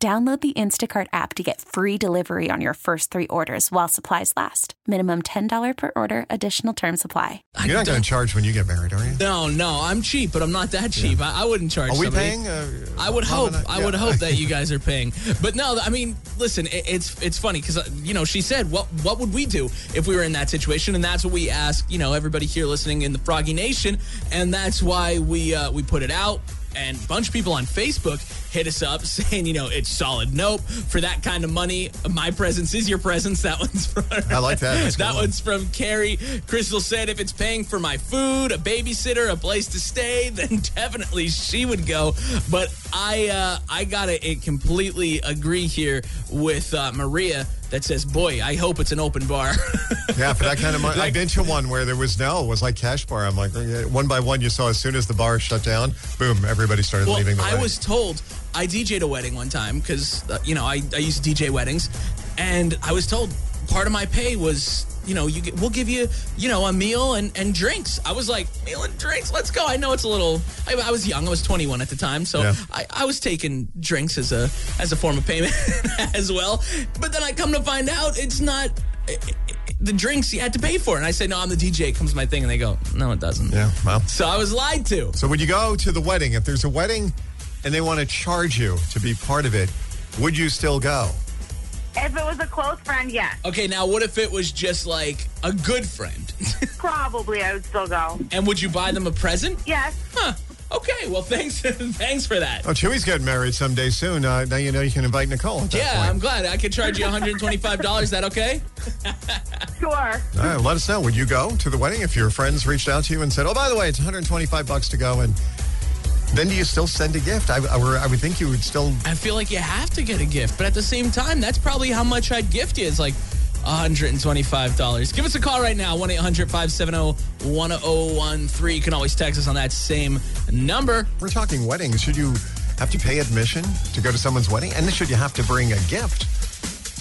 Download the Instacart app to get free delivery on your first three orders while supplies last. Minimum $10 per order, additional term supply. You're not going to charge when you get married, are you? No, no, I'm cheap, but I'm not that cheap. I, I wouldn't charge. Are we somebody. paying? Uh, I would Mom hope. and I would hope that you guys are paying. But no, I mean, listen, it, it's it's funny because you know she said, "What what would we do if we were in that situation?" And that's what we ask. You know, everybody here listening in the Froggy Nation, and that's why we uh, we put it out. And a bunch of people on Facebook hit us up saying, you know, it's solid. Nope. For that kind of money, my presence is your presence. That one's from. I like that. That's that one. one's from Carrie. Crystal said, if it's paying for my food, a babysitter, a place to stay, then definitely she would go. But I, uh, I gotta uh, completely agree here with uh, Maria that says, boy, I hope it's an open bar. Yeah, for that kind of money. I've been to one where there was no, it was like cash bar. I'm like, one by one, you saw as soon as the bar shut down, boom, everybody started well, leaving the I wedding. was told I DJ'd a wedding one time because uh, you know I, I used to DJ weddings, and I was told part of my pay was you know you get, we'll give you you know a meal and, and drinks. I was like meal and drinks, let's go. I know it's a little. I, I was young. I was 21 at the time, so Yeah. I, I was taking drinks as a as a form of payment as well. But then I come to find out it's not. The drinks you had to pay for, and I said, "No, I'm the DJ." It comes my thing, and they go, "No, it doesn't." yeah, well. So I was lied to. So when you go to the wedding, if there's a wedding and they want to charge you to be part of it, would you still go? If it was a close friend, yes. Okay, now what if it was just like a good friend? Probably I would still go. and would you buy them a present? Yes. Huh. Okay, well thanks thanks for that. Oh, Chewy's getting married someday soon. Uh, now you know you can invite Nicole at that Yeah, point. I'm glad. I could charge you $125. Is that okay? Sure. All right, let us know. Would you go to the wedding if your friends reached out to you and said, "Oh, by the way, it's 125 bucks to go"? And then do you still send a gift? I, I, I would think you would still. I feel like you have to get a gift, but at the same time, that's probably how much I'd gift you. It's like $125. Give us a call right now, 1 800 570 1013. You can always text us on that same number. We're talking weddings. Should you have to pay admission to go to someone's wedding? And should you have to bring a gift?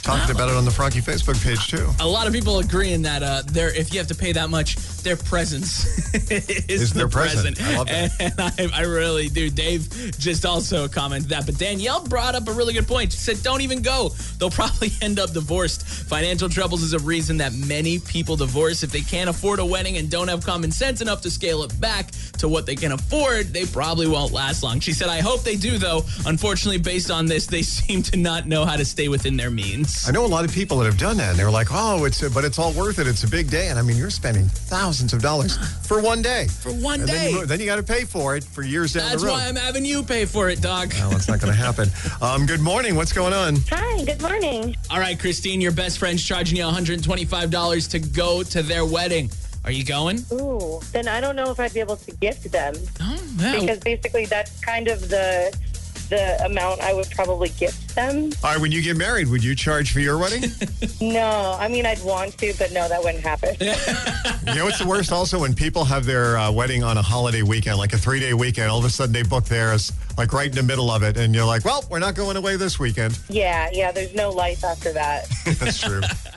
Talking about it on the Froggy Facebook page too. A lot of people agreeing that uh, their if you have to pay that much, their presence is, Is the their present. I love that. And I, I really do. Dave just also commented that, but Danielle brought up a really good point. She said, "Don't even go. They'll probably end up divorced. Financial troubles is a reason that many people divorce. If they can't afford a wedding and don't have common sense enough to scale it back to what they can afford, they probably won't last long." She said, "I hope they do, though. Unfortunately, based on this, they seem to not know how to stay within their means." I know a lot of people that have done that, and they're like, "Oh, it's a, but it's all worth it. It's a big day." And I mean, you're spending thousands of dollars for one day. For one and day. Then you, then you got to pay for it for years down That's the road. why I'm having you pay for it, dog. well, it's not going to happen. Um, good morning. What's going on? Hi, good morning. All right, Christine, your best friend's charging you $125 to go to their wedding. Are you going? Ooh, then I don't know if I'd be able to gift them Oh, no. because basically that's kind of the the amount I would probably gift them. All right, when you get married, would you charge for your wedding? No, I mean I'd want to, but no, that wouldn't happen. you know what's the worst? Also, when people have their uh, wedding on a holiday weekend, like a three day weekend, all of a sudden they book theirs like right in the middle of it, and you're like, "Well, we're not going away this weekend." yeah, yeah. There's no life after that. That's true.